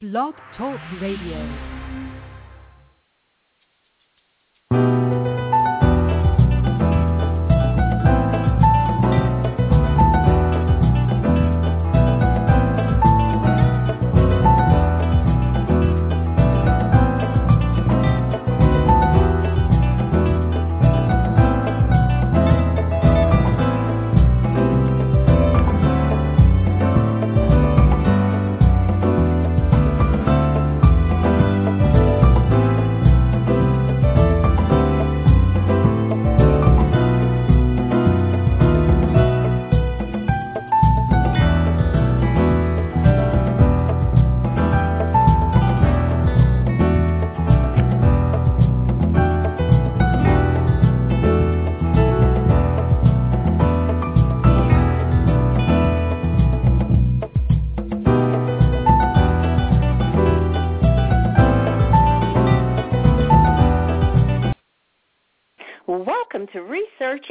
Blog Talk Radio.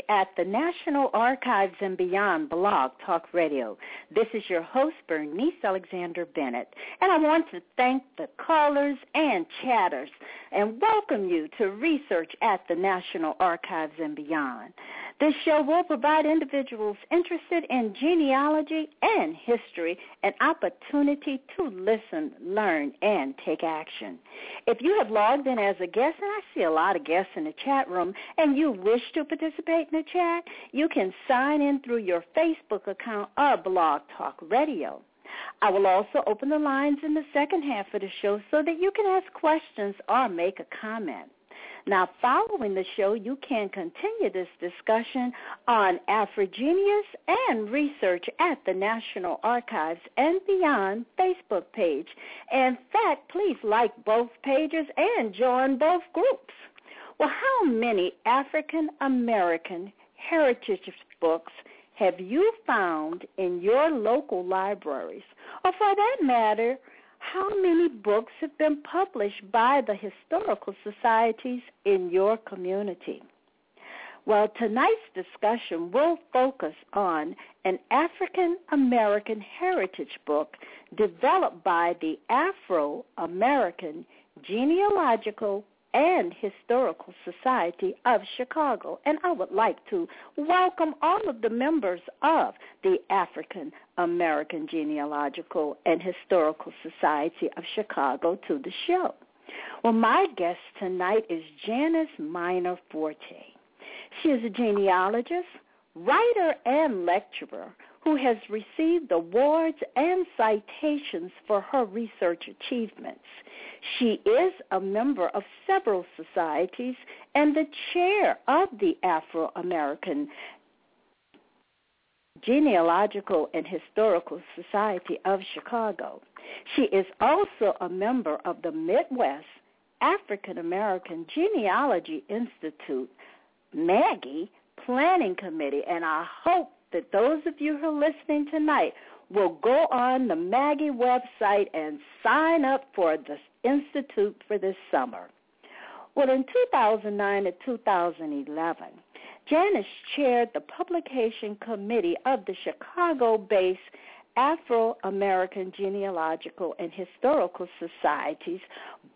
At the National Archives and Beyond Blog Talk Radio. This is your host, Bernice Alexander Bennett, and I want to thank the callers and chatters and welcome you to Research at the National Archives and Beyond. This show will provide individuals interested in genealogy and history an opportunity to listen, learn, and take action. If you have logged in as a guest, and I see a lot of guests in the chat room, and you wish to participate in the chat, you can sign in through your Facebook account or Blog Talk Radio. I will also open the lines in the second half of the show so that you can ask questions or make a comment. Now, following the show, you can continue this discussion on Afrogenius and research at the National Archives and Beyond Facebook page. In fact, please like both pages and join both groups. Well, how many African American heritage books have you found in your local libraries? Or for that matter, how many books have been published by the historical societies in your community? Well, tonight's discussion will focus on an African American heritage book developed by the Afro-American Genealogical and Historical Society of Chicago. And I would like to welcome all of the members of the African American Genealogical and Historical Society of Chicago to the show. Well, my guest tonight is Janis Minor Forté. She is a genealogist, writer, and lecturer who has received awards and citations for her research achievements. She is a member of several societies and the chair of the Afro-American Genealogical and Historical Society of Chicago. She is also a member of the Midwest African American Genealogy Institute, MAAGI, Planning Committee, and I hope that those of you who are listening tonight will go on the MAAGI website and sign up for the Institute for this summer. Well, in 2009 to 2011, Janis chaired the publication committee of the Chicago-based Afro-American Genealogical and Historical Society's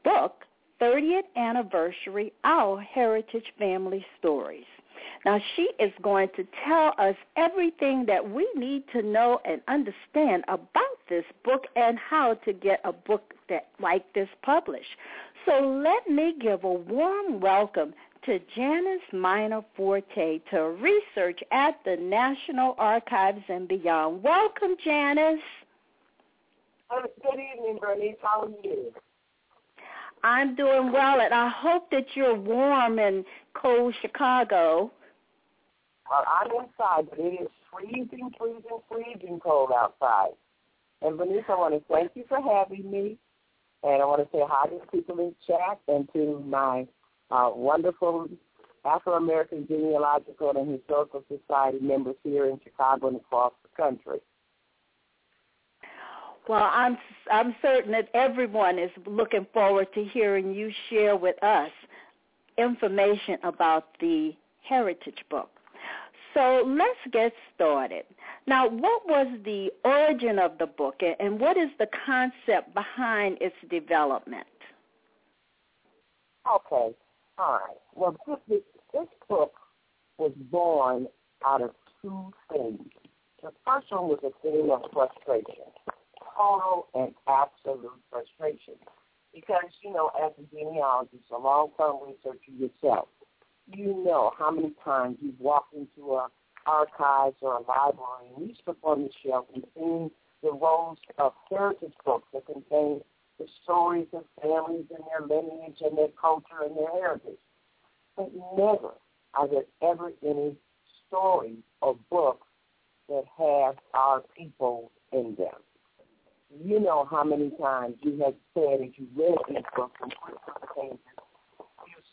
book, 30th Anniversary, Our Heritage Family Stories. Now she is going to tell us everything that we need to know and understand about this book and how to get a book that like this published. So let me give a warm welcome to Janis Minor Forté to research at the National Archives and beyond. Welcome, Janis. Oh, good evening, Bernice. How are you? I'm doing well, and I hope that you're warm in cold Chicago. Well, I'm inside, but it is freezing, freezing, freezing cold outside. And Bernice, I want to thank you for having me. And I want to say hi to people in chat and to my uh, wonderful Afro-American Genealogical and Historical Society members here in Chicago and across the country. Well, I'm I'm certain that everyone is looking forward to hearing you share with us information about the Heritage Book. So let's get started. Now, what was the origin of the book, and what is the concept behind its development? Okay, all right. Well, this, this book was born out of two things. The first one was a theme of frustration, total and absolute frustration. Because, you know, as a genealogist, a long-term researcher yourself, you know how many times you've walked into a archives or a library and reached on the shelf and seen the rows of heritage books that contain the stories of families and their lineage and their culture and their heritage. But never are there ever any stories or books that have our people in them. You know how many times you have said as you read these books and put some pages,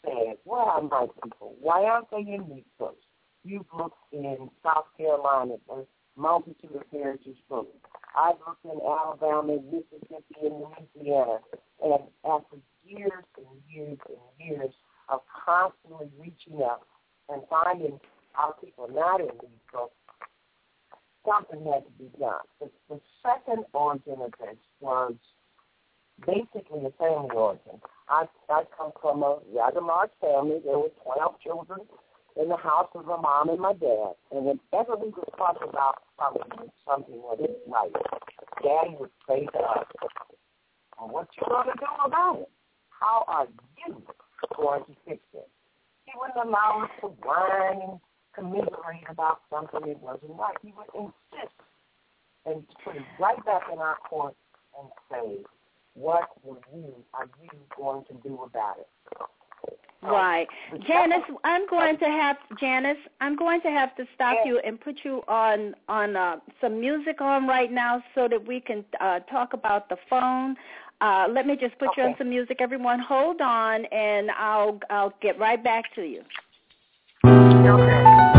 said, where are my people? Why aren't they in these books? You've looked in South Carolina for multitude of heritage books. I've looked in Alabama, Mississippi, and Louisiana. And after years and years and years of constantly reaching up and finding our people not in these books, something had to be done. The, the second origin of this was basically a family origin. I, I come from a rather family. There were 12 children in the house with my mom and my dad. And whenever we would talk about something, something wasn't right, Daddy would say to us, well, what you going to do about it? How are you going to fix it? He wouldn't allow us to whine and commiserate about something that wasn't right. He would insist and put it right back in our court and say, what were you, are you going to do about it? Right. Janis, I'm going to have Janis, I'm going to have to stop you and put you on on uh, some music on right now so that we can uh, talk about the phone. Uh, let me just put okay. you on some music. Everyone, hold on, and I'll I'll get right back to you. Okay.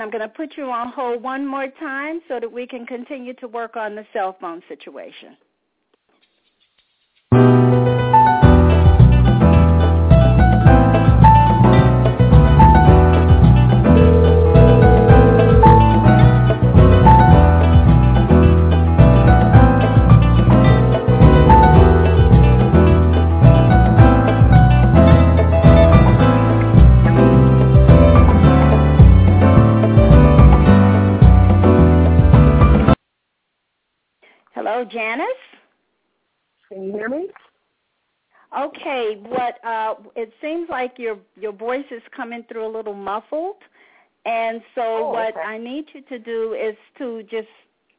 And I'm going to put you on hold one more time so that we can continue to work on the cell phone situation. Hello, Janis. Can you hear me? Okay, what uh it seems like your your voice is coming through a little muffled. And so oh, what okay. I need you to do is to just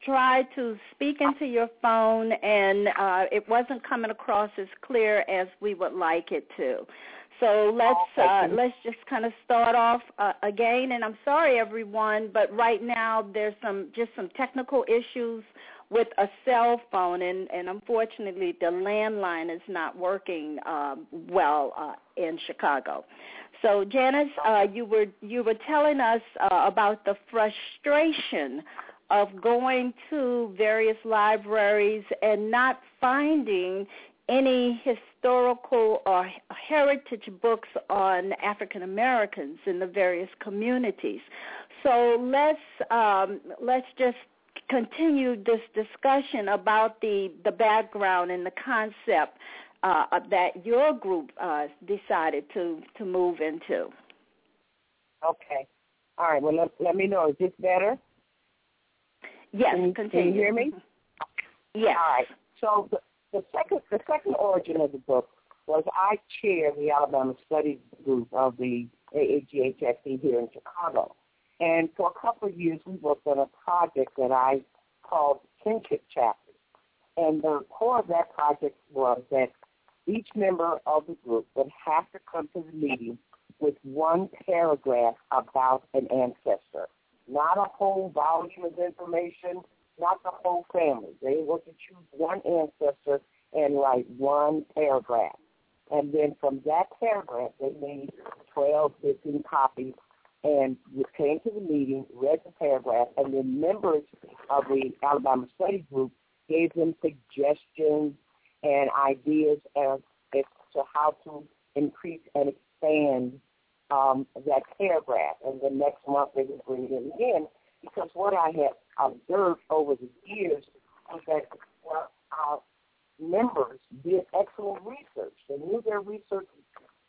try to speak into your phone and uh it wasn't coming across as clear as we would like it to. So let's uh, let's just kind of start off uh, again. And I'm sorry, everyone, but right now there's some just some technical issues with a cell phone, and, and unfortunately the landline is not working um, well uh, in Chicago. So Janis, uh, you were you were telling us uh, about the frustration of going to various libraries and not finding any historical or heritage books on African Americans in the various communities. So let's um, let's just continue this discussion about the the background and the concept uh, that your group uh, decided to to move into. Okay. All right. Well, let, let me know. Is this better? Yes, can you, continue. Can you hear me? Yes. All right. So the, the second the second origin of the book was I chair the Alabama Studies Group of the AAGHSC here in Chicago. And for a couple of years, we worked on a project that I called Kinship Chapters. And the core of that project was that each member of the group would have to come to the meeting with one paragraph about an ancestor, not a whole volume of information, not the whole family. They were to choose one ancestor and write one paragraph. And then from that paragraph, they made 12, 15 copies and came to the meeting, read the paragraph, and then members of the Alabama Study Group gave them suggestions and ideas as, as to how to increase and expand um, that paragraph. And the next month they would bring it in again because what I had observed over the years was that well, our members did excellent research. They knew their research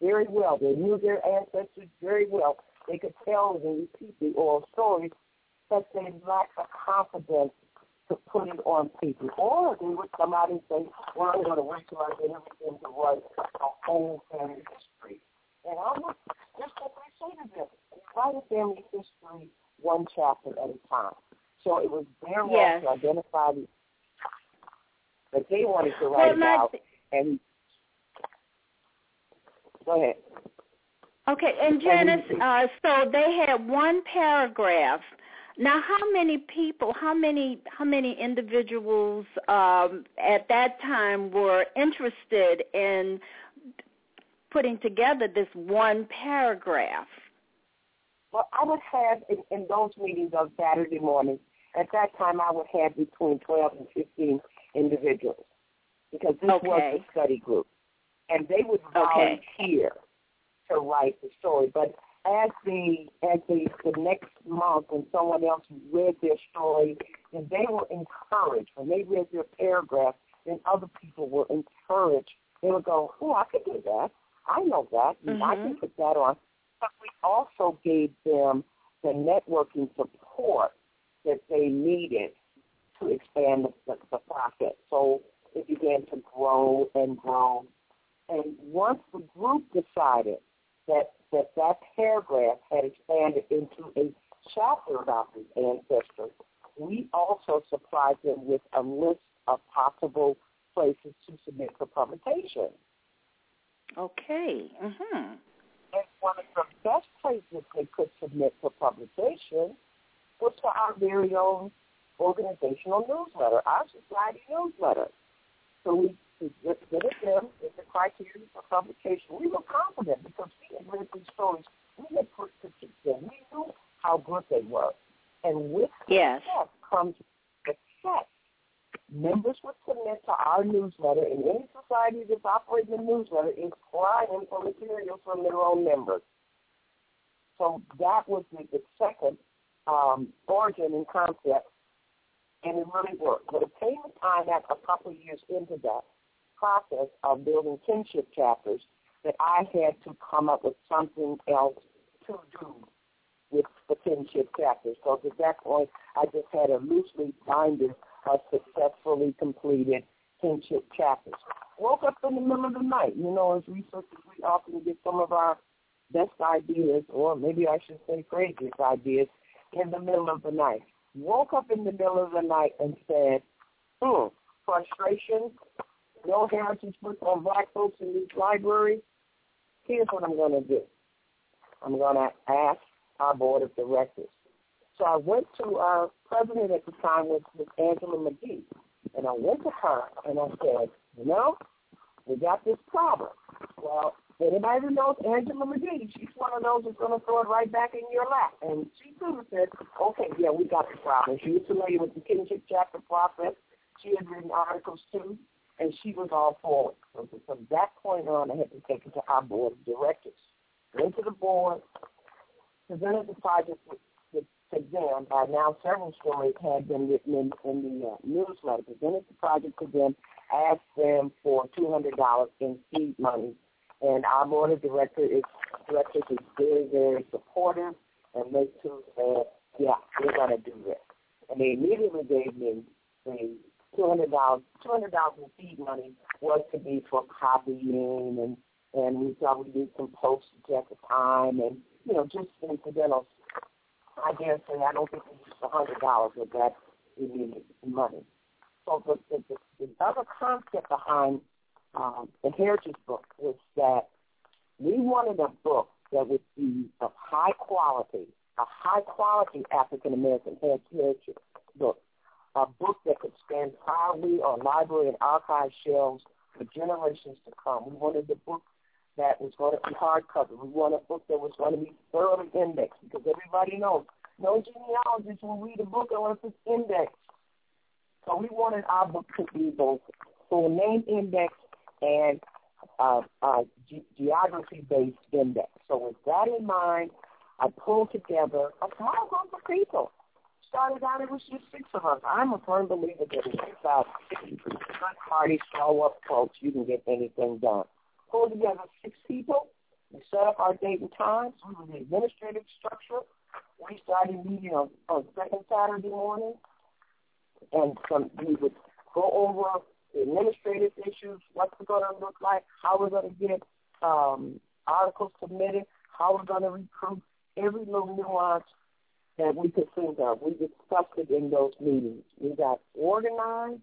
very well. They knew their ancestors very well. They could tell and repeat the oral stories, but they lacked the confidence to put it on paper. Or they would come out and say, well, I'm going to wait till I get everything to write a whole family history. And I would just what they say to them. Write a family history one chapter at a time. So it was their role yes. to identify the that they wanted to write well, about. And go ahead. Okay, and Janis, uh, so they had one paragraph. Now, how many people, how many, how many individuals um, at that time were interested in putting together this one paragraph? Well, I would have in, in those meetings on Saturday mornings. At that time, I would have between twelve and fifteen individuals because this okay. was a study group, and they would okay. To write the story. But as the as the the next month, when someone else read their story, and they were encouraged when they read their paragraph, then other people were encouraged. They would go, "Oh, I could do that. I know that. Mm-hmm. I can put that on." But we also gave them the networking support that they needed to expand the, the, the process. So it began to grow and grow. And once the group decided that that, that paragraph had expanded into a chapter about his ancestors, we also supplied them with a list of possible places to submit for publication. Okay. Mm-hmm. And one of the best places they could submit for publication was to our very own organizational newsletter, our society newsletter. So we submitted them with the criteria for publication. We were confident because we had read these stories. We had put them. We knew how good they were. And with yes. success comes success. Members would submit to our newsletter, and any society that's operating a newsletter is crying for material from their own members. So that was the, the second um, origin and concept, and it really worked. But it came a time that a couple of years into that process of building kinship chapters that I had to come up with something else to do with the kinship chapters. So at that point, I just had a loosely binder of successfully completed kinship chapters. Woke up in the middle of the night. You know, as researchers, we often get some of our best ideas, or maybe I should say craziest ideas, in the middle of the night. Woke up in the middle of the night and said, hmm, frustration, no heritage books on black folks in these libraries. Here's what I'm going to do. I'm going to ask our board of directors. So I went to our president at the time, was, was Angela McGee, and I went to her and I said, you know, we got this problem. Well, anybody who knows Angela McGee, she's one of those that's going to throw it right back in your lap. And she too said, okay, yeah, we got the problem. She was familiar with the kinship chapter process. She had written articles too, and she was all for it. So from that point on, I had to take it to our board of directors. Went to the board, presented the project to them. By now, several stories had been written in, in the uh, newsletter. Presented the project to them, asked them for $200 in seed money and our board of directors is directors is very, very supportive, and they too said, yeah, we're going to do this. and they immediately gave me the two hundred dollars. Two hundred seed money was to be for copying, and and we thought we need some postage at the time, and you know just incidental. I dare say I don't think we used a hundred dollars of that immediate money. So the, the, the, the other concept behind um, the Heritage book was that we wanted a book that would be of high quality, a high quality African American heritage book, a book that could stand proudly on library and archive shelves for generations to come. We wanted a book that was going to be hardcover. We wanted a book that was going to be thoroughly indexed because everybody knows no genealogist will read a book unless it's indexed. So we wanted our book to be both full name index and uh, uh, ge- geography-based index. So with that in mind, I pulled together a small group of people. Started out, it was just six of us. I'm a firm believer that got good party, show up folks, you can get anything done. Pulled together six people. We set up our date and times. We were the administrative structure. We started meeting on, on second Saturday morning, and some, we would go over the administrative issues, what's it going to look like, how we're going to get um, articles submitted, how we're going to recruit, every little nuance that we could think of. We discussed it in those meetings. We got organized.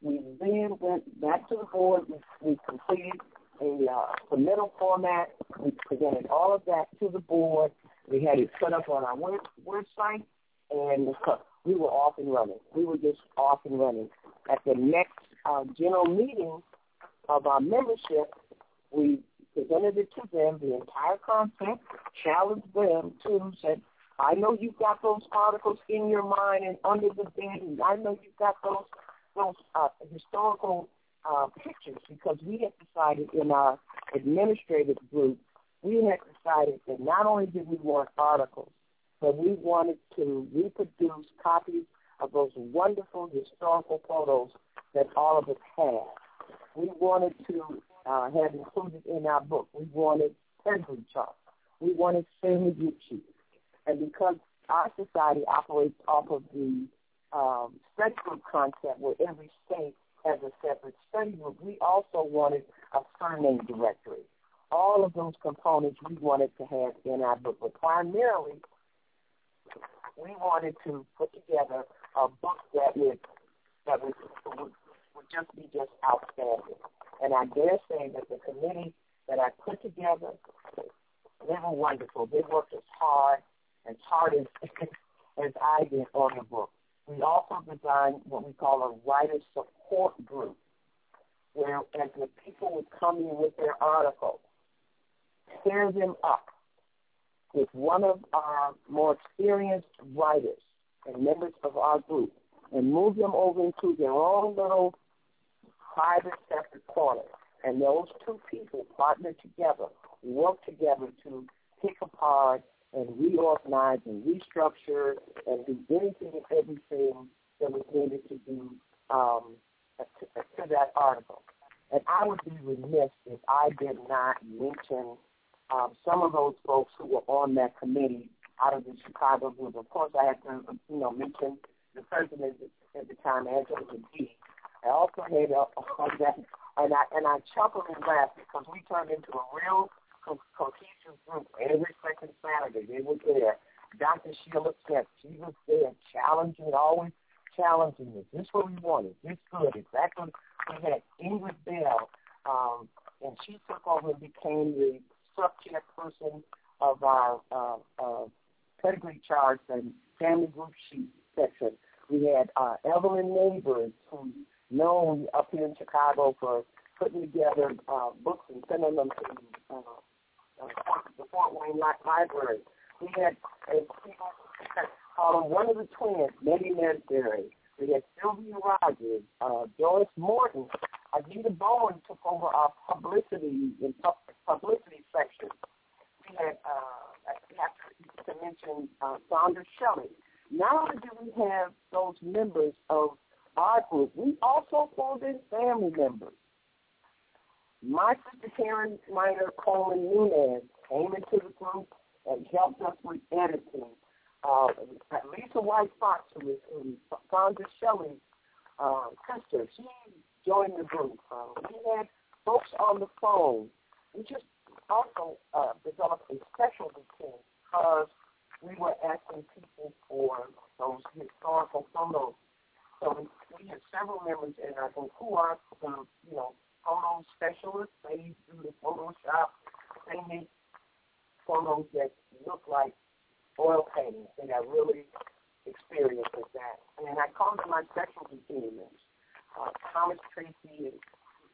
We then went back to the board. We, we completed a uh, submittal format. We presented all of that to the board. We had it set up on our web, website, and we were off and running. We were just off and running. At the next uh, general meeting of our membership, we presented it to them, the entire concept, challenged them to, said, I know you've got those articles in your mind and under the bed, and I know you've got those those uh, historical uh, pictures because we had decided in our administrative group, we had decided that not only did we want articles, but we wanted to reproduce copies of those wonderful historical photos that all of us have. We wanted to uh, have included in our book. We wanted pedigree charts. We wanted group sheets. And because our society operates off of the um, study group concept where every state has a separate study group, we also wanted a surname directory. All of those components we wanted to have in our book, but primarily we wanted to put together a book that would that would, would would just be just outstanding. And I dare say that the committee that I put together, they were wonderful. They worked as hard, as hard as, as I did on the book. We also designed what we call a writer support group, where as the people would come in with their articles, pair them up with one of our more experienced writers and members of our group and move them over into their own little private separate corner. And those two people partner together, work together to pick apart and reorganize and restructure and do anything and everything that was needed to do um, to, to that article. And I would be remiss if I did not mention um, some of those folks who were on that committee out of the Chicago group. Of course, I have to, you know, mention the president at the time, Angela McGee, I also had a, a that, and I and I chuckled and laughed because we turned into a real co- cohesive group every second Saturday. They were there. Dr. Sheila Kemp, she was there, challenging, always challenging. Is this what we wanted? This good? Is good? We had Ingrid Bell, um, and she took over and became the subject person of our uh, uh, pedigree charts and family group sheet section. We had uh, Evelyn Neighbors, who known up here in Chicago for putting together uh, books and sending them to uh, the Fort Wayne Library. We had a called one of the twins, Betty Nesbury. We had Sylvia Rogers, uh, Doris Morton. Anita Bowen took over our publicity and publicity section. We had, uh, I have to mention uh, Sandra Shelley. Not only do we have those members of our group, we also pulled in family members. Sister Karen Minor Coleman Nunez came into the group and helped us with editing. uh, Lisa White Fox, who is Sandra Shelley's uh, sister, she joined the group. Uh, we had folks on the phone. We just also uh, developed a specialty team because we were asking people for those historical photos. So we, we have several members in our group who are, um, you know, photo specialists. They do the Photoshop. They make photos that look like oil paintings. They got really experience with that. And I call them my specialty team members. Uh, Thomas Tracy and,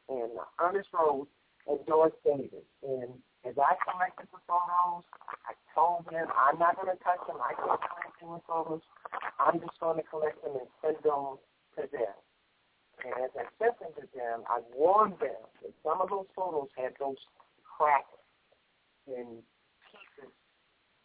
and uh, Ernest Rose and Doris Davis. And as I collected the photos, I told them I'm not going to touch them. I can't do anything with photos. I'm just going to collect them and send them to them. And as I sent them to them, I warned them that some of those photos had those cracks and pieces,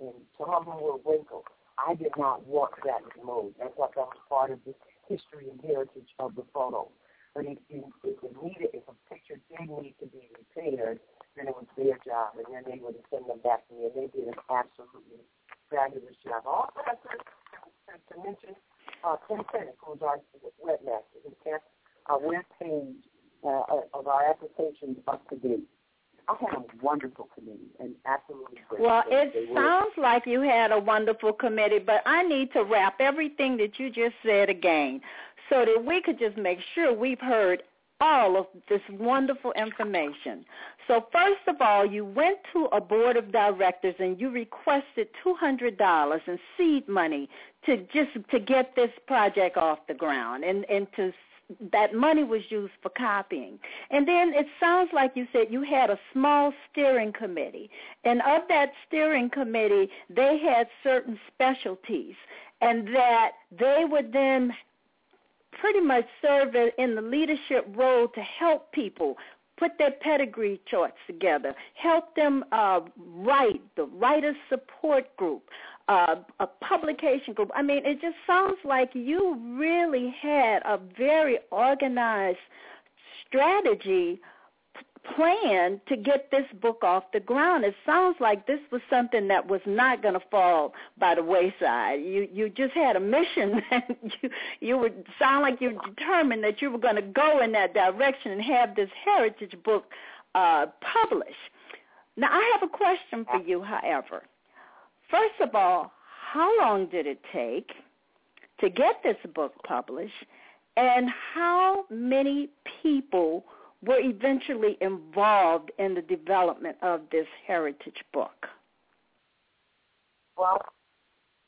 and some of them were wrinkled. I did not want that removed. I thought that was part of the history and heritage of the photo. But if, if, it needed, if a picture did need to be repaired, then it was their job, and then they would send them back to me, and they did an absolutely fabulous job. Also, I to, to mention uh, Tim Pennick, who's our webmaster, who kept our web page uh, of our applications up to date. I had a wonderful committee and absolutely great. Well, it sounds like you had a wonderful committee, but I need to wrap everything that you just said again so that we could just make sure we've heard all of this wonderful information. So first of all, you went to a board of directors and you requested $200 in seed money to just to get this project off the ground and and to that money was used for copying. And then it sounds like you said you had a small steering committee. And of that steering committee, they had certain specialties and that they would then pretty much serve in the leadership role to help people put their pedigree charts together, help them uh, write, the writer support group, uh, a publication group. I mean, it just sounds like you really had a very organized strategy plan to get this book off the ground. It sounds like this was something that was not going to fall by the wayside. You you just had a mission, and you you would sound like you determined that you were going to go in that direction and have this heritage book uh, published. Now, I have a question for you, however. First of all, how long did it take to get this book published, and how many people were eventually involved in the development of this heritage book? Well,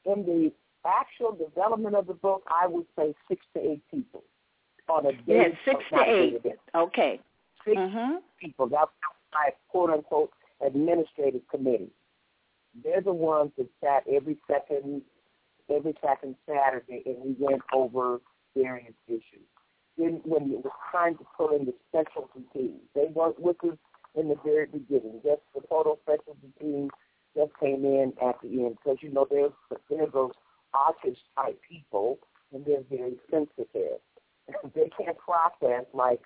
in the actual development of the book, I would say six to eight people on a day. Yeah, six to eight. Okay. 6 mm-hmm. people. That's my quote unquote administrative committee. They're the ones that sat every second every second Saturday and we went over various issues in, when it was time to pull in the specialty team. They weren't with us in the very beginning. Just the photo specialty team just came in at the end because you know there's there's those artist type people and they're very sensitive. they can't process like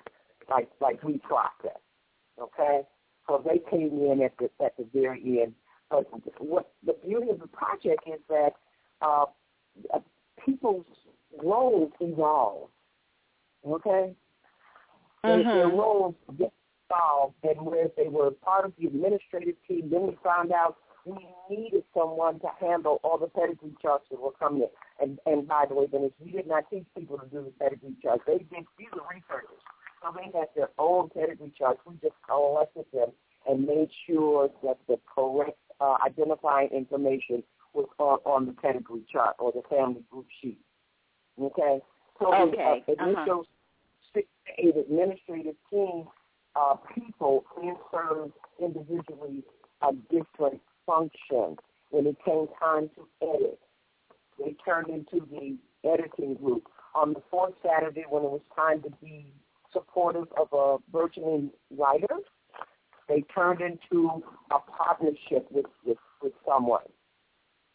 like like we process. Okay, so they came in at the at the very end. But what the beauty of the project is that uh, people's roles evolve. Okay? Mm-hmm. Their, their roles get solved, and where they were part of the administrative team, then we found out we needed someone to handle all the pedigree charts that were coming in. And and by the way, Dennis, we did not teach people to do the pedigree charts. They did these are researchers. So they had their own pedigree charts. We just collected them and made sure that the correct uh, identifying information was on, on the pedigree chart or the family group sheet. Okay? So okay. the uh, initial uh-huh. six to eight administrative team uh, people can serve individually a different function. When it came time to edit, they turned into the editing group. On the fourth Saturday, when it was time to be supportive of a burgeoning writer, they turned into a partnership with, with, with someone.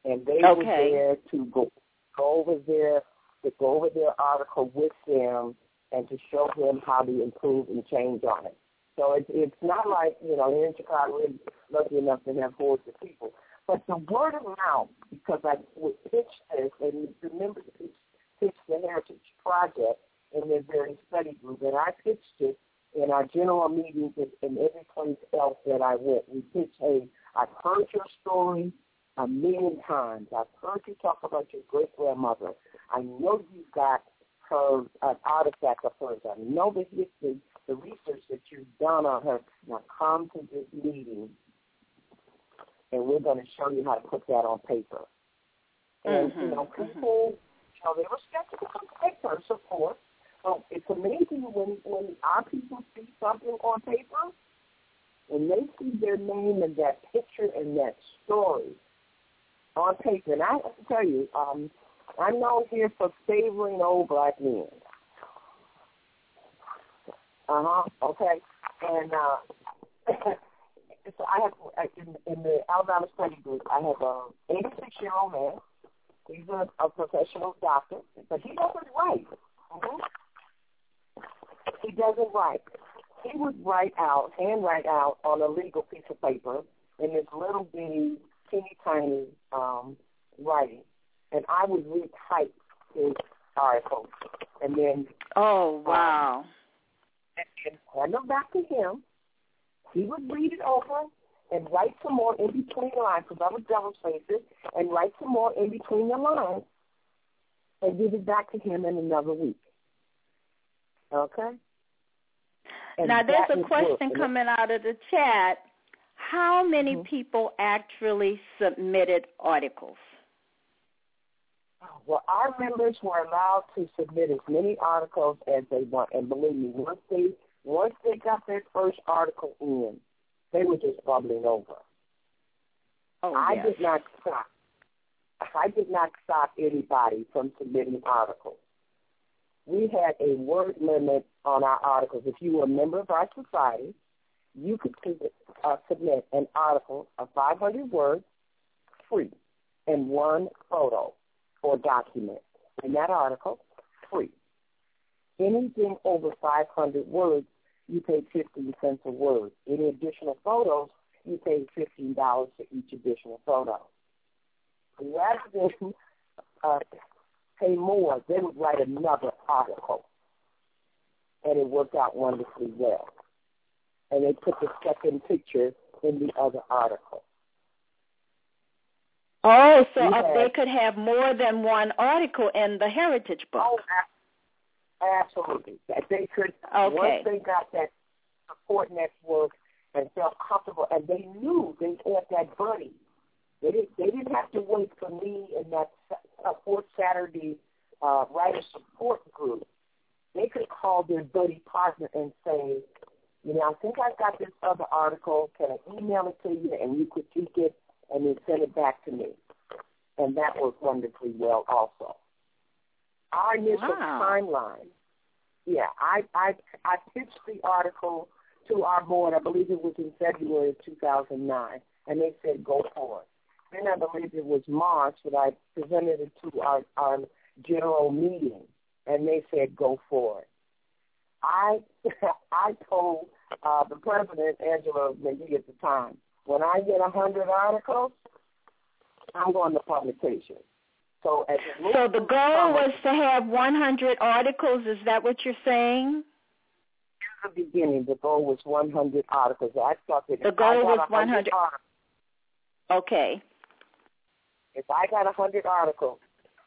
And they okay. were there to go, go over their to go over their article with them and to show them how to improve and change on it. So it's it's not like, you know, here in Chicago we're lucky enough to have hordes of people. But the word of mouth, because I would pitch this and remember to pitch the Heritage Project in their very study group, and I pitched it in our general meetings and, and every place else that I went. We pitched, hey, I've heard your story a million times. I've heard you talk about your great grandmother. I know you've got her an artifact of hers. I know the history, the research that you've done on her. Now come to this meeting, and we're going to show you how to put that on paper. And mm-hmm. you know, people, you know, they were skeptical of paper support. But it's amazing when when our people see something on paper, and they see their name and that picture and that story on paper. And I have to tell you, um, I'm known here for favoring old black men. Uh huh. Okay. And uh, so I have in, in the Alabama Study Group, I have a 86 year old man. He's a, a professional doctor, but he doesn't write. Mm-hmm. He doesn't write. He would write out, hand write out on a legal piece of paper in this little bitty, teeny tiny um, writing and I would retype his article, and then oh wow, um, and hand them back to him. He would read it over and write some more in between the lines because I would double space it and write some more in between the lines and give it back to him in another week. Okay. And now there's a question work. coming out of the chat. How many mm-hmm. people actually submitted articles? Well, our members were allowed to submit as many articles as they want, and believe me, once they once they got their first article in, they were just bubbling over. Oh, I yes. did not stop. I did not stop anybody from submitting articles. We had a word limit on our articles. If you were a member of our society, you could uh, submit an article of 500 words free and one photo or document. In that article, free. Anything over 500 words, you pay 15 cents a word. Any additional photos, you pay $15 for each additional photo. Rather than uh, pay more, they would write another article. And it worked out wonderfully well. And they put the second picture in the other article. Oh, so uh, they could have more than one article in the Heritage book. Oh, absolutely. That they could okay. once they got that support network and felt comfortable, and they knew they had that buddy. They didn't. They didn't have to wait for me in that uh, fourth Saturday uh, writer support group. They could call their buddy partner and say, you know, I think I've got this other article. Can I email it to you and you critique it? and then send it back to me. And that worked wonderfully well also. Our initial wow. timeline, yeah, I, I, I pitched the article to our board, I believe it was in February of 2009, and they said go for it. Then I believe it was March that I presented it to our, our general meeting, and they said go for it. I I told uh, the president, Angela McGee at the time, when I get a hundred articles, I'm going to publication. So, so the goal was to have 100 articles. Is that what you're saying? In the beginning, the goal was 100 articles. I thought that the goal was 100. Articles, okay. If I got 100 articles,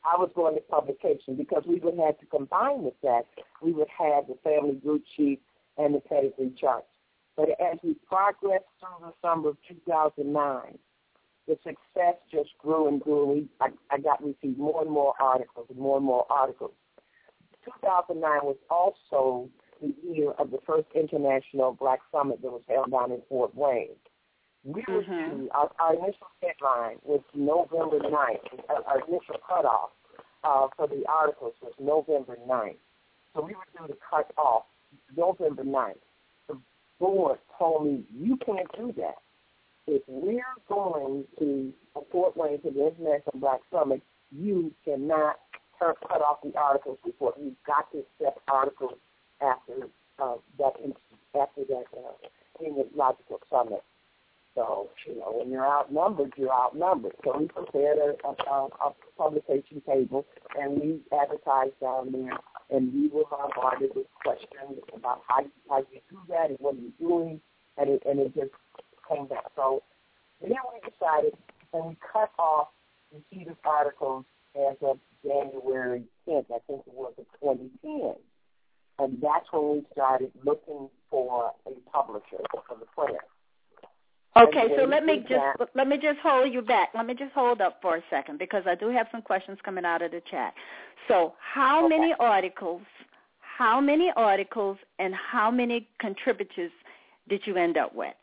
I was going to publication because we would have to combine with that. We would have the family group sheet and the pedigree charts. But as we progressed through the summer of 2009, the success just grew and grew. We, I, I got received more and more articles and more and more articles. 2009 was also the year of the first international Black Summit that was held down in Fort Wayne. We were mm-hmm. due, our, our initial deadline was November 9th. Our, our initial cutoff uh, for the articles was November 9th. So we were due to cut off November 9th board told me, you can't do that. If we're going to Fort Wayne to the International Black Summit, you cannot cut off the articles before. You've got to set articles after uh, that after that uh, logical summit. So, you know, when you're outnumbered, you're outnumbered. So we prepared a, a, a publication table, and we advertised down there, and we were bombarded with questions about how, you, how you do that and what are you doing, and it, and it just came back. So then we decided, and we cut off the Cetus articles as of January 10th, I think it was of 2010. And that's when we started looking for a publisher for the plant. Okay, so let me just let me just hold you back. Let me just hold up for a second because I do have some questions coming out of the chat. So, how okay. many articles? How many articles and how many contributors did you end up with?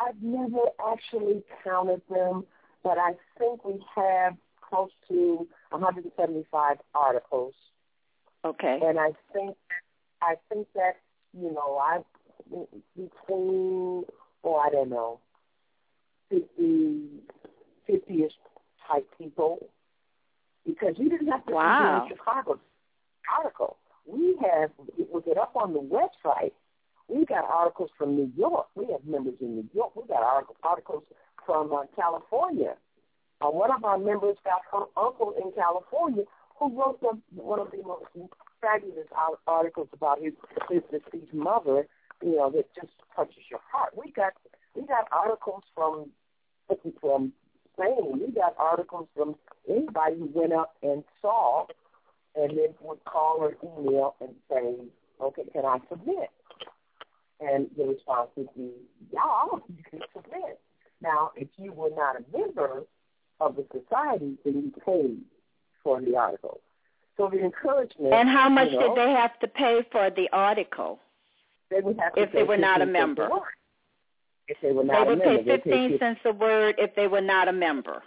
I've never actually counted them, but I think we have close to 175 articles. Okay. And I think I think that you know I between oh I don't know 50 50ish type people because you didn't have to wow. in Chicago article. We have look it up on the website. We got articles from New York. We have members in New York. We got articles from uh, California. Uh, one of our members got her uncle in California who wrote the, one of the most fabulous articles about his his deceased mother. You know that just touches your heart. We got we got articles from from Spain. We got articles from anybody who went up and saw, and then would call or email and say, "Okay, can I submit?" And the response would be, "Yeah, you can submit." Now, if you were not a member of the society, then you paid for the article. So the encouragement. And how much you know, did they have to pay for the article? They would have to if they were not a member. If they were not they would a member, pay fifteen cents a word if they were not a member.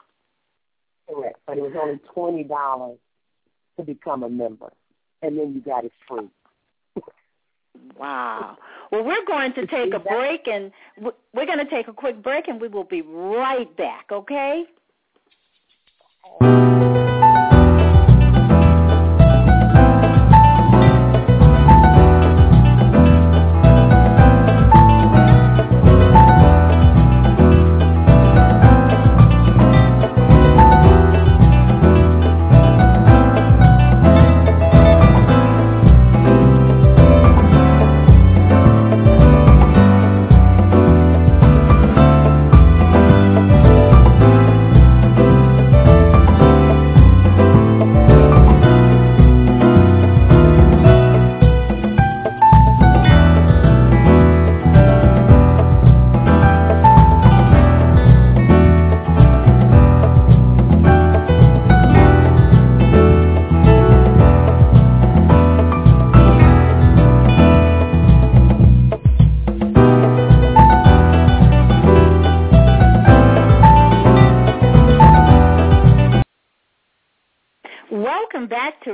Correct, but it was only twenty dollars to become a member, and then you got it free. Wow. Well, we're going to take a break, and we're going to take a quick break, and we will be right back. Okay?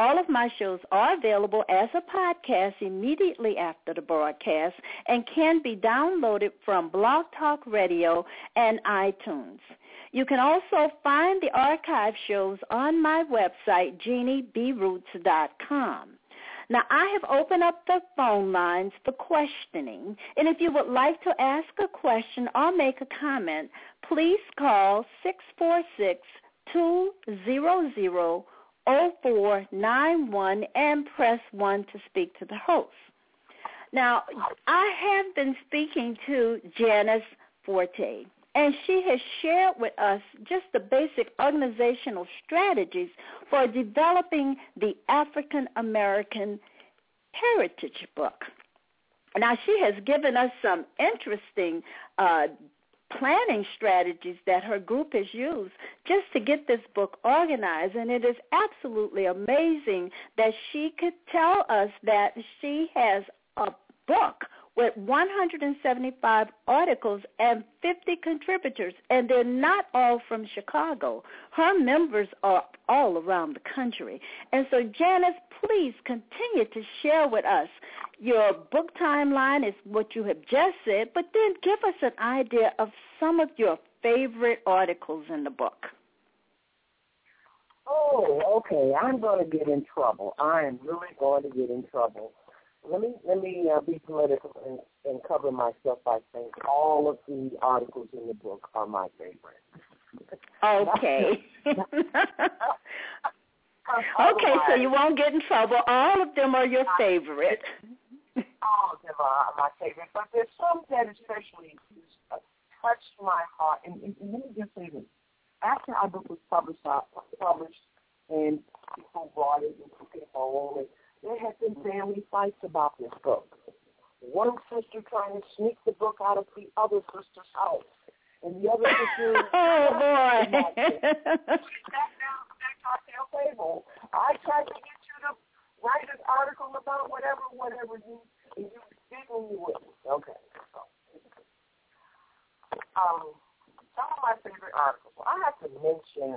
All of my shows are available as a podcast immediately after the broadcast and can be downloaded from Blog Talk Radio and iTunes. You can also find the archive shows on my website, jeanniebroots.com. Now, I have opened up the phone lines for questioning, and if you would like to ask a question or make a comment, please call 646 200 0491 and press 1 to speak to the host. Now, I have been speaking to Janis Forté, and she has shared with us just the basic organizational strategies for developing the African American Heritage Book. Now, she has given us some interesting uh, planning strategies that her group has used just to get this book organized. And it is absolutely amazing that she could tell us that she has a book with 175 articles and 50 contributors, and they're not all from Chicago. Her members are all around the country. And so, Janis, please continue to share with us. Your book timeline is what you have just said, but then give us an idea of some of your favorite articles in the book. Oh, okay. I'm going to get in trouble. I am really going to get in trouble. Let me let me uh, be political and, and cover myself by saying all of the articles in the book are my favorite. Okay. okay, so you won't get in trouble. All of them are your favorite. All of them are my favorite, but there's some that especially touched my heart. And, and, and let me just say this: after our book was published, uh, published, and people brought it and took it home, and there had been family fights about this book. One sister trying to sneak the book out of the other sister's house, and the other sister. oh boy! Back down the cocktail table. I tried to get you to write an article about whatever, whatever you, and you didn't. You wouldn't. Okay. So, um, some of my favorite articles. I have to mention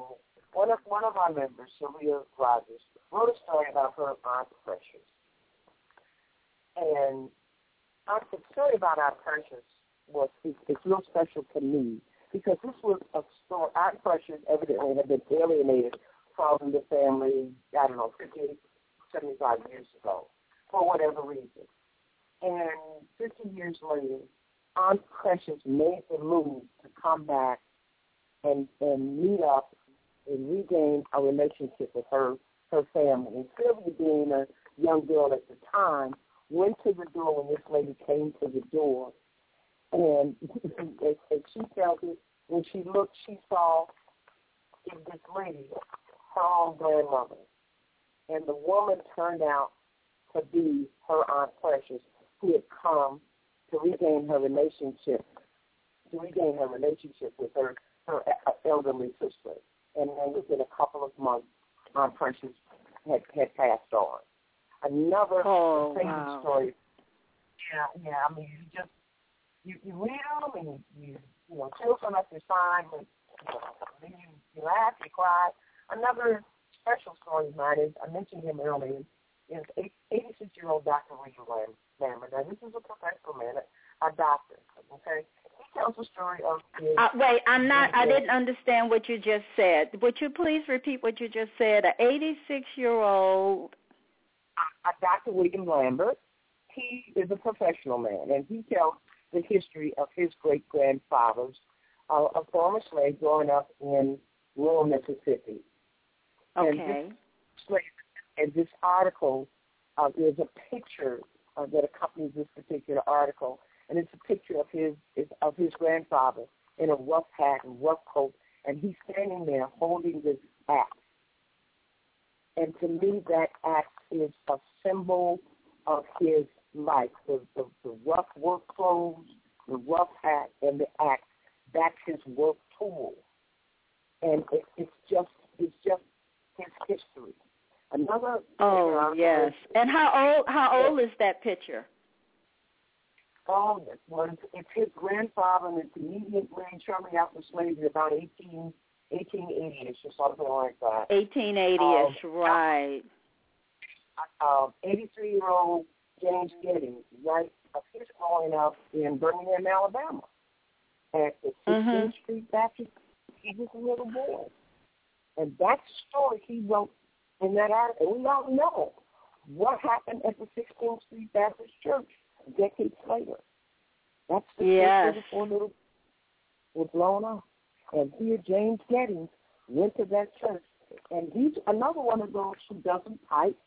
one of one of our members, Sylvia Rogers, wrote a story about her Precious, and the story about Aunt Precious was it's, real special to me because this was a story. Aunt Precious evidently had been alienated from the family. I don't know, 50, 75 years ago, for whatever reason. And 50 years later, Aunt Precious made the move to come back and and meet up and regain a relationship with her her family. And Sylvia, being a young girl at the time, went to the door when this lady came to the door, and as she felt it, when she looked, she saw this lady her own grandmother, and the woman turned out to be her aunt Precious, who had come to regain her relationship, to regain her relationship with her her elderly sister. And then within a couple of months, Aunt Precious had had passed on. Another oh, crazy wow. story. Yeah, yeah. I mean, you just you you read them and you you, you know children up your side, but you, know, you you laugh, you cry. Another special story of mine is I mentioned him earlier is 86 year old Dr. William Lambert. Now, this is a professional man, a doctor, okay? He tells the story of his... Uh, wait, I'm not, I didn't understand what you just said. Would you please repeat what you just said? An 86-year-old... Uh, Dr. William Lambert, he is a professional man, and he tells the history of his great-grandfathers, uh, a former slave growing up in rural Mississippi. Okay. And this and this article, uh, there's a picture uh, that accompanies this particular article, and it's a picture of his of his grandfather in a rough hat and rough coat, and he's standing there holding this axe. And to me, that axe is a symbol of his life. The, the, the rough work clothes, the rough hat, and the axe. That's his work tool, and it, it's just it's just his history. Another. Oh yes. And how old? How old is that picture? Oh, this one. It's his grandfather, and it's immediately shortly after slavery, about 18, 1880ish or something like that. 1880ish, um, right. Um, 83-year-old James Giddings, right? He's growing up in Birmingham, Alabama, at the 16th mm-hmm. Street Baptist. He was a little boy, and that story he wrote in that article. We all know what happened at the 16th Street Baptist Church decades later. That's the yes. four little were blown up. And here James Giddings went to that church. And he's another one of those who doesn't type.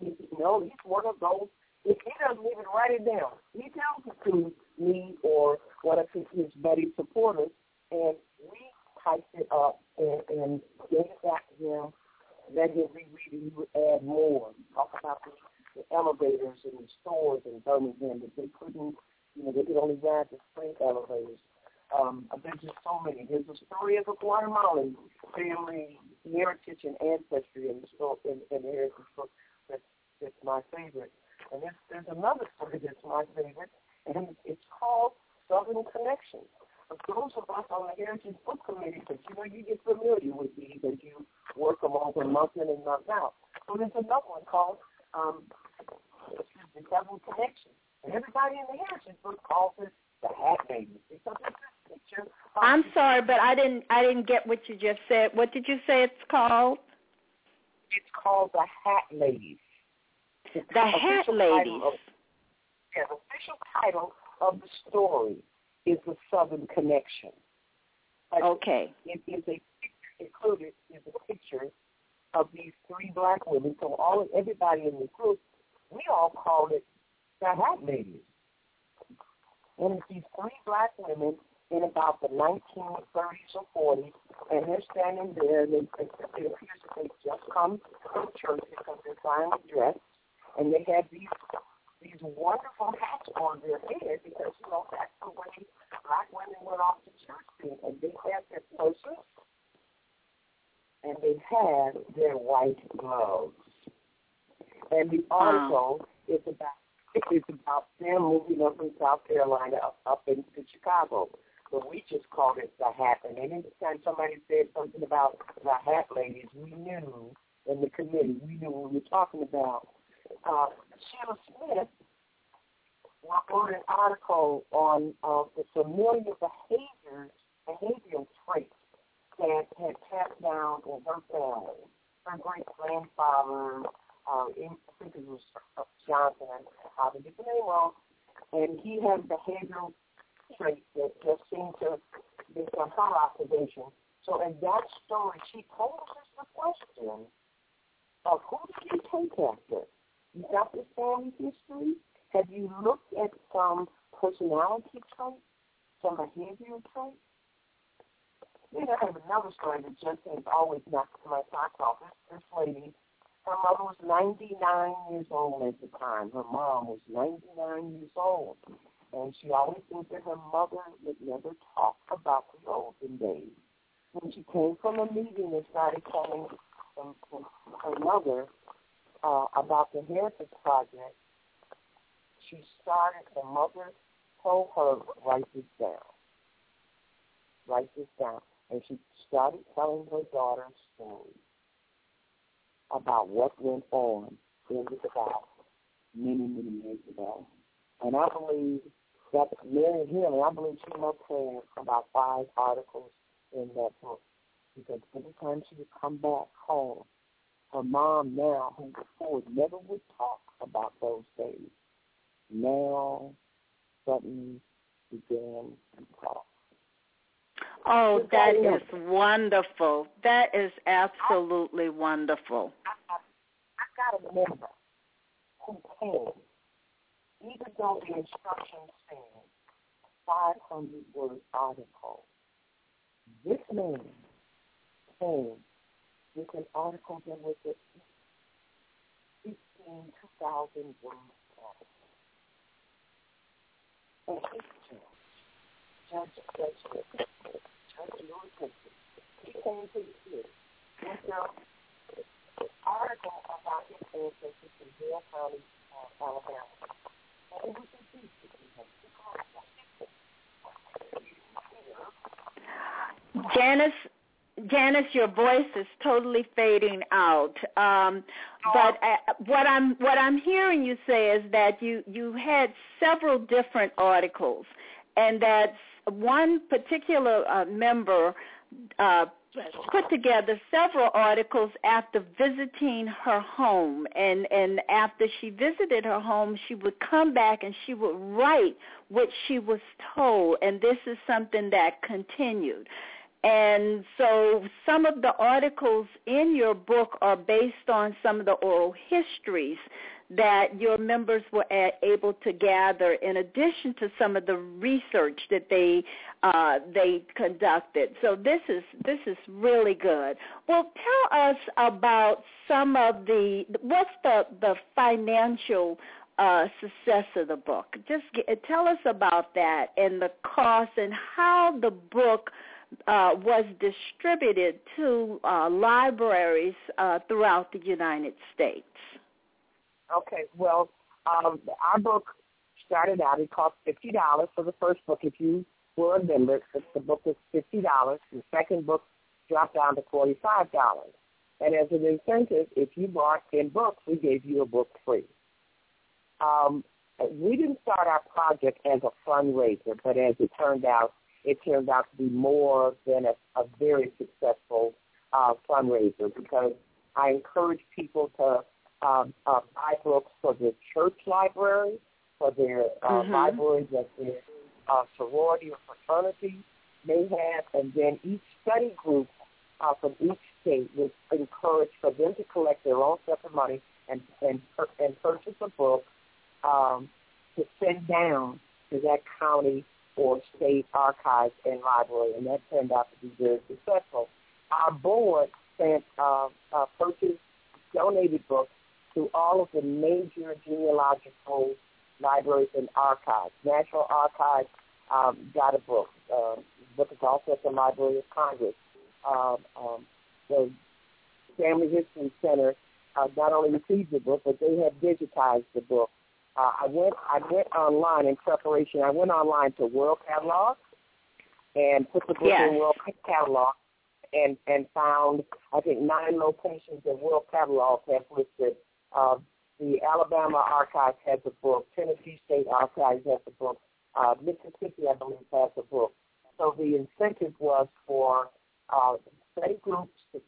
You know, he's one of those. If he doesn't even write it down, he tells it to me or one of his, his buddy supporters, and we typed it up and, and gave it back to him let him reread it, he would add more. Talk about the, the elevators and the stores in Birmingham that they couldn't, you know, they could only ride the freight elevators. Um, there's just so many. There's a story of a Guatemalan family heritage and ancestry in the story in, in the heritage book that's, that's my favorite. And there's, there's another story that's my favorite, and it's called Southern Connection. For those of us on the Heritage Book Committee, because you know you get familiar with these as you work them over month in and month out. So there's another one called um, the Southern Connection, and everybody in the Heritage Book calls it the Hat Baby because it's this picture. I'm sorry, but I didn't I didn't get what you just said. What did you say it's called? It's called the Hat Ladies. The, the Hat Ladies. Of, yeah, the official title of the story is the Southern Connection. Okay. It is a included is a picture of these three black women. So all everybody in the group, we all called it the Hat Ladies. And it's these three black women in about the 1930s or 40s, and they're standing there, and they, it appears that they just come from church because they're finally dressed, and they have these these wonderful hats on their head because, you know, that's the way black women went off to church then. And they had their purses and they had their white gloves. And the article is about it's about them moving up from South Carolina up, up into Chicago. But we just called it the hat. And anytime somebody said something about the hat ladies, we knew in the committee, we knew what we were talking about uh, Sheila Smith wrote an article on uh, the familiar behaviors, behavioral traits that had passed down in her family. Her great grandfather, uh, I think it was Johnson, I did the name wrong, and he had behavioral traits that just seemed to, based on her observation. So in that story, she poses the question of who did you take after? You got this family history? Have you looked at some personality traits, some behavioral traits? Then I have another story that just has always knocked my socks off. This, this lady, her mother was 99 years old at the time. Her mom was 99 years old. And she always said that her mother would never talk about the olden days. When she came from a meeting and started telling her mother uh, about the Heritage Project, she started, the mother told her, write this down. Write this down. And she started telling her daughter stories about what went on in the South many, many years ago. And I believe that Mary Healy, I believe she must have about five articles in that book. Because every time she would come back home, her mom now, who before never would talk about those days, now suddenly began to talk. Oh, that is wonderful. That is absolutely wonderful. I, I, I got to remember who came, even though the instructions said 500 word article. This man came with an article that was at 15, 2,000 words long. And judge, he came to. And so, the article about his ancestors in County, uh, Alabama, and it was in Janis Janis, your voice is totally fading out. Um, but uh, what I'm what I'm hearing you say is that you you had several different articles, and that one particular uh, member uh, put together several articles after visiting her home. And and after she visited her home she would come back and she would write what she was told. And this is something that continued. And so some of the articles in your book are based on some of the oral histories that your members were able to gather in addition to some of the research that they uh, they conducted. So this is this is really good. Well, tell us about some of the what's the the financial uh, success of the book. Just get, tell us about that and the cost and how the book uh, was distributed to uh, libraries uh, throughout the United States. Okay, well, um, our book started out, it cost fifty dollars for the first book. If you were a member, the book was fifty dollars. The second book dropped down to forty-five dollars. And as an incentive, if you bought ten books, we gave you a book free. Um, we didn't start our project as a fundraiser, but as it turned out, it turned out to be more than a, a very successful uh, fundraiser because I encourage people to um, uh, buy books for their church library, for their uh, mm-hmm. libraries that their uh, sorority or fraternity may have, and then each study group uh, from each state was encouraged for them to collect their own separate money and and and purchase a book um, to send down to that county or state archives and library, and that turned out to be very successful. Our board sent uh, uh, purchased donated books to all of the major genealogical libraries and archives. National Archives um, got a book. Uh, the book is also at the Library of Congress. Um, um, the Family History Center uh, not only received the book, but they have digitized the book. Uh, I went I went online in preparation. I went online to World Catalog and put the book yes. in World Catalog and and found I think nine locations in World Catalog have listed. Uh, the Alabama Archives has a book. Tennessee State Archives has a book. Uh, Mississippi, I believe, has a book. So the incentive was for uh, study groups to,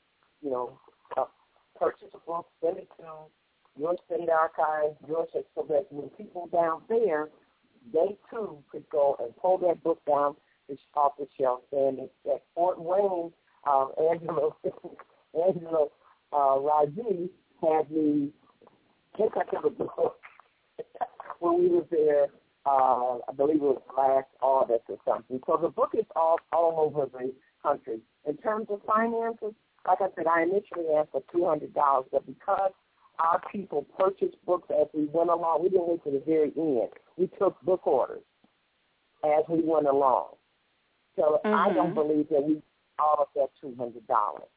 you know, uh, purchase a book, send it to your state archives, your state, so that when people down there, they too could go and pull that book down off the shelf. And at Fort Wayne, um, Angela, Angela uh, Raji had me take up the book when we were there. Uh, I believe it was last August or something. So the book is all all over the country. In terms of finances, like I said, I initially asked for two hundred dollars, but because our people purchased books as we went along, we didn't wait to the very end. We took book orders as we went along. So mm-hmm. I don't believe that we all of that two hundred dollars.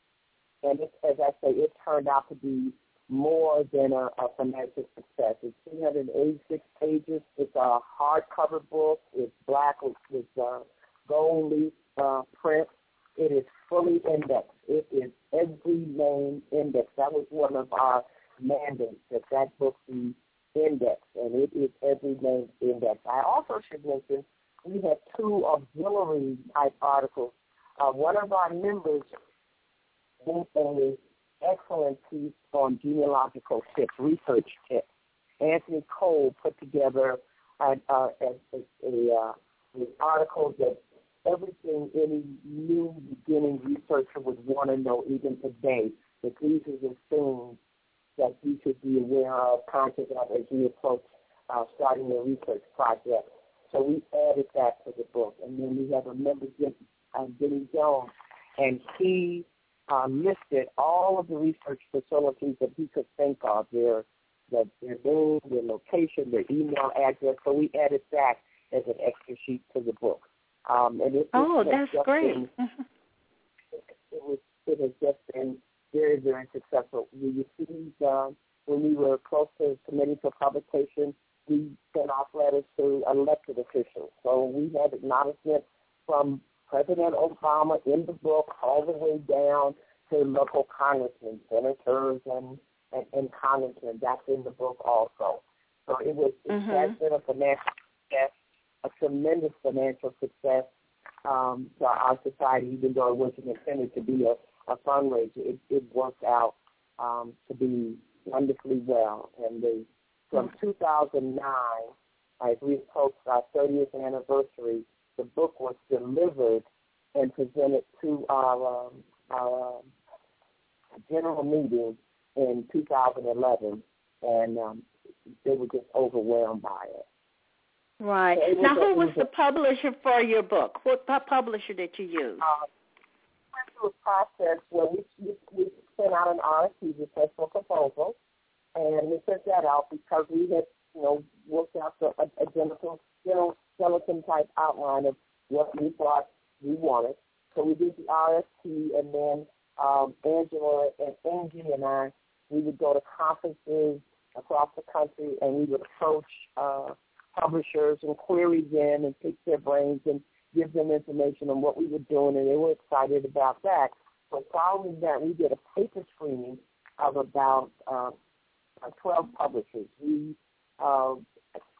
And it, as I say, it turned out to be more than a, a financial success. It's 386 pages. It's a hardcover book. It's black with, uh, gold leaf uh, print. It is fully indexed. It is every name indexed. That was one of our mandates that that book be indexed, and it is every name indexed. I also should mention we have two auxiliary type articles uh, one of our members did an excellent piece on genealogical tips, research tips. Anthony Cole put together a, a, a, a, uh, an article that everything any new beginning researcher would want to know even today, that these are the things that you should be aware of, conscious of as you approach uh, starting your research project. So we added that to the book. And then we have a member, uh, Billy Jones, and he uh, listed all of the research facilities that he could think of, their, their, their name, their location, their email address. So we added that as an extra sheet to the book. Um, and it, oh, that's great. Been, it, it, was, it has just been very, very successful. We received, uh, when we were close to submitting for publication, we sent off letters to elected officials. So we had acknowledgement from President Obama in the book all the way down to local congressmen, senators, and, and, and congressmen. That's in the book also. So it was mm-hmm. has been a financial success, a tremendous financial success um, to our society, even though it wasn't intended to be a, a fundraiser. It, it worked out um, to be wonderfully well. And the, from mm-hmm. 2009, as we approached our 30th anniversary, the book was delivered and presented to our, um, our um, general meeting in 2011, and um, they were just overwhelmed by it. Right. So now, who was, was the publisher for your book? What publisher did you use? Uh, went through a process where we, we, we sent out an RFP, request for proposal, and we sent that out because we had, you know, worked out the, a, a general, general skeleton type outline of what we thought we wanted. So we did the RFP, and then um, Angela and Angie and I, we would go to conferences across the country, and we would approach uh, publishers and query them and pick their brains and give them information on what we were doing, and they were excited about that. But following that, we did a paper screening of about uh, 12 publishers. We uh,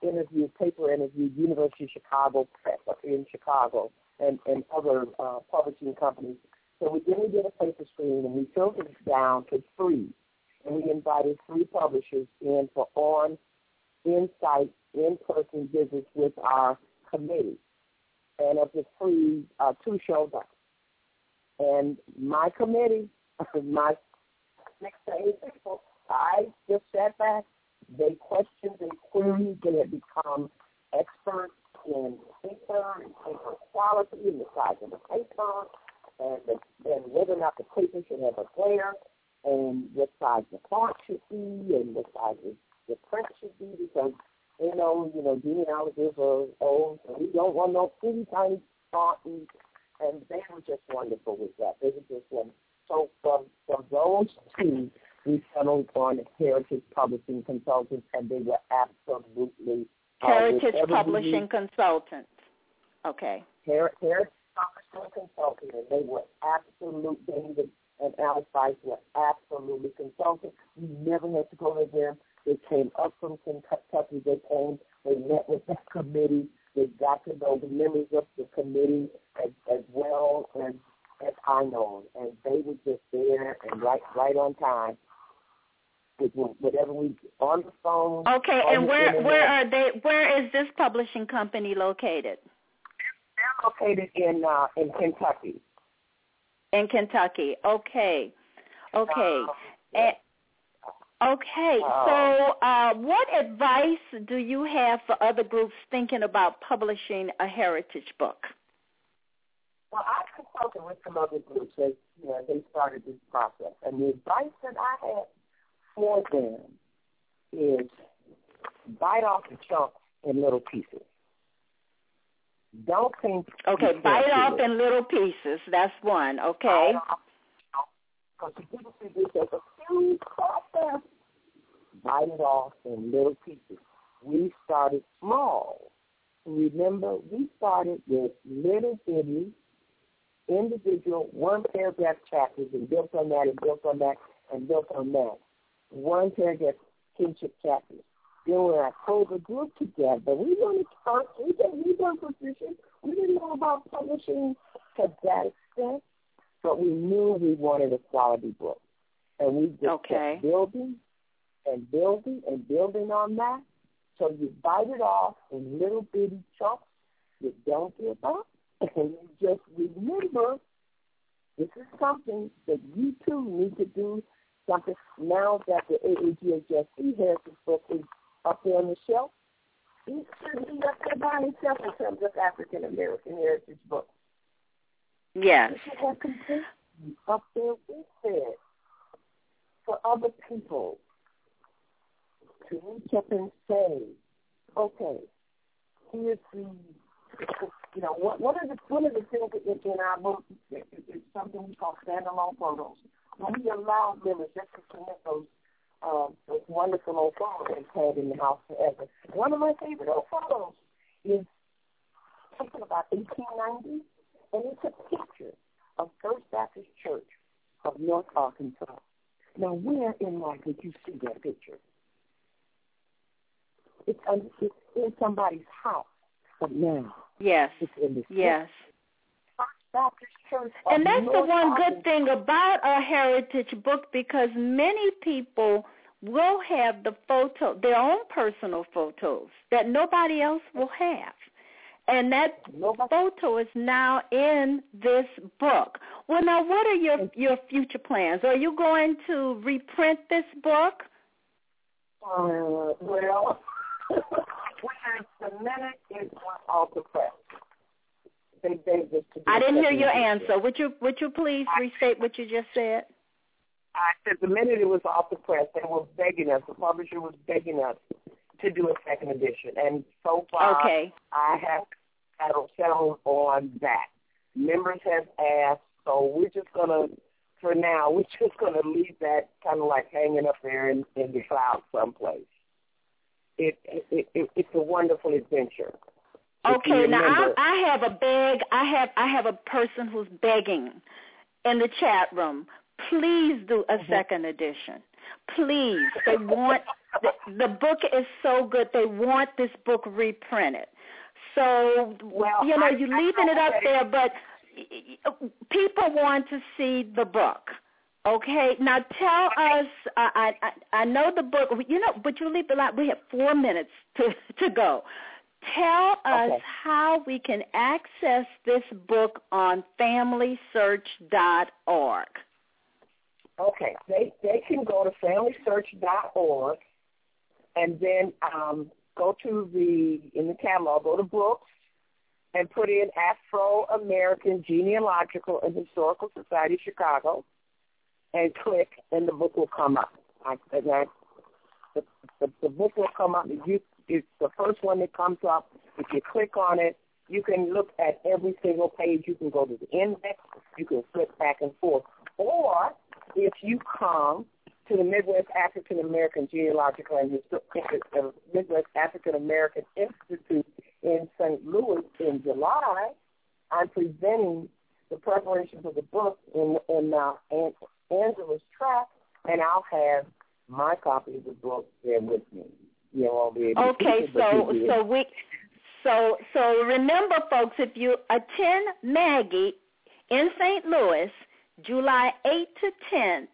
interviewed, paper interviewed University of Chicago Press in Chicago and, and other uh, publishing companies. So we then we did a paper screening and we filtered it down to three. And we invited three publishers in for on in-site, in-person visits with our committee. And of the three, uh, two showed up. And my committee, my six to eight people, I just sat back. They questioned and queried. They had become experts in paper and paper quality and the size of the paper and, the, and whether or not the paper should have a glare and what size the font should be and what size the, the print should be because you know, you know, genealogists are old, so we don't want no teeny tiny font and, and they were just wonderful with that. They were just wonderful. So from from those two we settled on Heritage Publishing Consultants and they were absolutely uh, Heritage Publishing Consultants. Okay. Her- Heritage Publishing Consultants and they were absolute David and Alice Weiss were absolutely consulted. We never had to go to them. They came up from Kentucky. They came. They met with that committee. They got to know the members of the committee as, as well as as I know, and they were just there and right right on time whatever we on the phone. Okay, and where internet. where are they? Where is this publishing company located? They're located in uh, in Kentucky. In Kentucky. Okay. Okay. Uh, and, Okay, so uh, what advice do you have for other groups thinking about publishing a heritage book? Well, I consulted with some other groups as you know, they started this process, and the advice that I had for them is bite off the chunks in little pieces. Don't think. Okay, bite off in little pieces. That's one. Okay. Because people see this as a huge process. Bite it off in little pieces. We started small. Remember, we started with little bitty individual one paragraph chapters and built on that and built on that and built on that. One paragraph kinship chapters. Then when I pulled the group together, we weren't experts. We didn't, we weren't proficient. We didn't know about publishing to that extent, but we knew we wanted a quality book. And we just okay. kept building and building and building on that. So you bite it off in little bitty chunks. You don't give up. And you just remember this is something that you too need to do something now that the AAGHSC has this book is up there on the shelf. It should be up there by itself in terms of African American heritage books. Yes. Should have completely up there with it for other people to reach up and say, okay, here's the, you know, what, what are the one of the things that in our book is something we call standalone photos. When we allow members just to submit those um, those wonderful old photos they've had in the house forever. One of my favorite old photos is taken about 1890, and it's a picture of First Baptist Church of North Arkansas. Now, where in life did you see that picture? It's, um, it's in somebody's house, but now yes, it's in this yes. Baptist Church. And that's North the one good thing about a heritage book because many people will have the photo, their own personal photos that nobody else will have. And that Nobody. photo is now in this book. Well, now, what are your your future plans? Are you going to reprint this book? Uh, well, we submitted it on Alta Press. They begged us to do I didn't hear your answer. Would you would you please restate what you just said? I said the minute it was off the press, they were begging us. The publisher was begging us to do a second edition, and so far, Okay. I have settled, on that. Members have asked, so we're just gonna, for now, we're just gonna leave that kind of like hanging up there in, in the cloud someplace. it, it, it it's a wonderful adventure. Okay, now I, I have a beg. I have I have a person who's begging in the chat room. Please do a mm-hmm. second edition. Please, they want the, the book is so good. They want this book reprinted. So well, you know, I, you're leaving it up there, but people want to see the book. Okay, now tell us. Uh, I, I I know the book. You know, but you leave a lot. We have four minutes to to go. Tell us okay. how we can access this book on FamilySearch.org. Okay, they they can go to FamilySearch.org and then um, go to the in the catalog, go to books, and put in Afro American Genealogical and Historical Society Chicago, and click, and the book will come up. I, and I, the, the, the book will come up. You, it's the first one that comes up. If you click on it, you can look at every single page. You can go to the index. You can flip back and forth. Or if you come to the Midwest African American Genealogical and Historical Midwest African American Institute in St. Louis in July, I'm presenting the preparation for the book in in uh, Angela's track, and I'll have my copy of the book there with me. You I'll be able okay, so so we so so remember, folks, if you attend MAAGI in St. Louis, July 8th to 10th,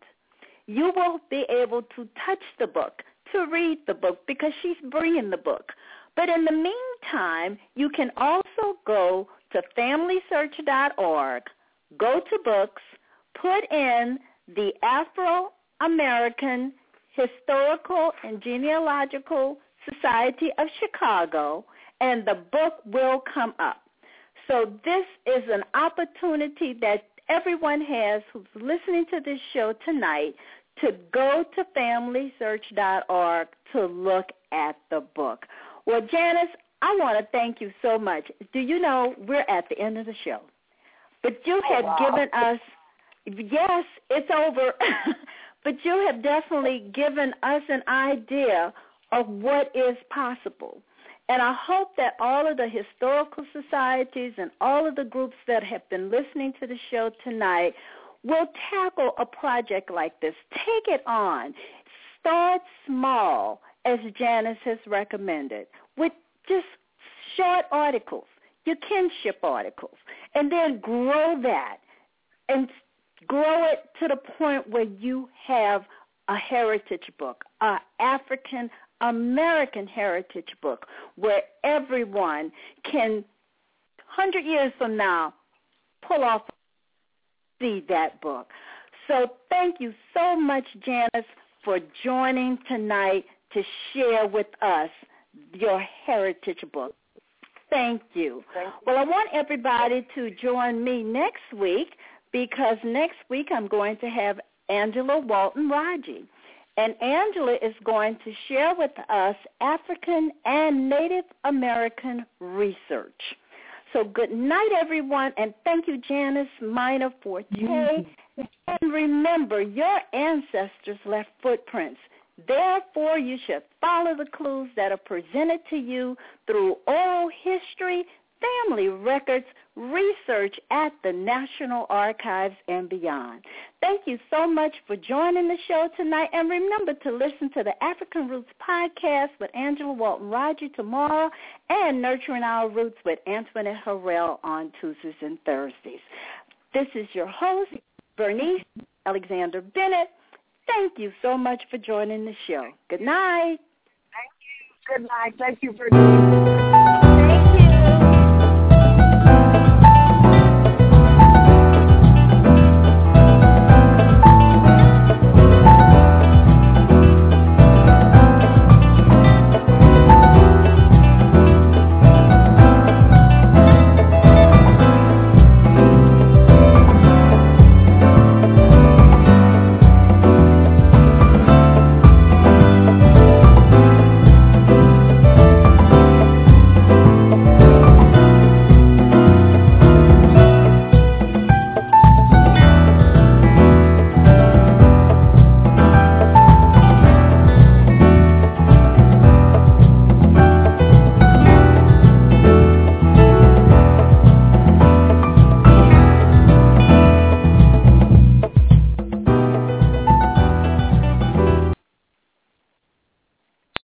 you will be able to touch the book, to read the book, because she's bringing the book. But in the meantime, you can also go to FamilySearch.org, go to books, put in the Afro-American Historical and Genealogical Society of Chicago, and the book will come up. So this is an opportunity that everyone has who's listening to this show tonight to go to FamilySearch.org to look at the book. Well, Janis, I want to thank you so much. Do you know we're at the end of the show? But you oh, have wow. given us, yes, it's over, but you have definitely given us an idea of what is possible. And I hope that all of the historical societies and all of the groups that have been listening to the show tonight will tackle a project like this. Take it on. Start small, as Janis has recommended, with just short articles, your kinship articles, and then grow that and grow it to the point where you have a heritage book, a African American heritage book, where everyone can, hundred years from now, pull off see that book. So thank you so much, Janis, for joining tonight to share with us your heritage book. Thank you. Thank you. Well, I want everybody to join me next week because next week I'm going to have Angela Walton Raji. And Angela is going to share with us African and Native American research. So good night, everyone, and thank you, Janis Minor Forté. Mm-hmm. And remember, your ancestors left footprints. Therefore, you should follow the clues that are presented to you through oral history, family records, research at the National Archives and beyond. Thank you so much for joining the show tonight. And remember to listen to the African Roots podcast with Angela Walton Raji tomorrow and Nurturing Our Roots with Antoinette Harrell on Tuesdays and Thursdays. This is your host, Bernice Alexander Bennett. Thank you so much for joining the show. Good night. Thank you. Good night. Thank you, Bernice.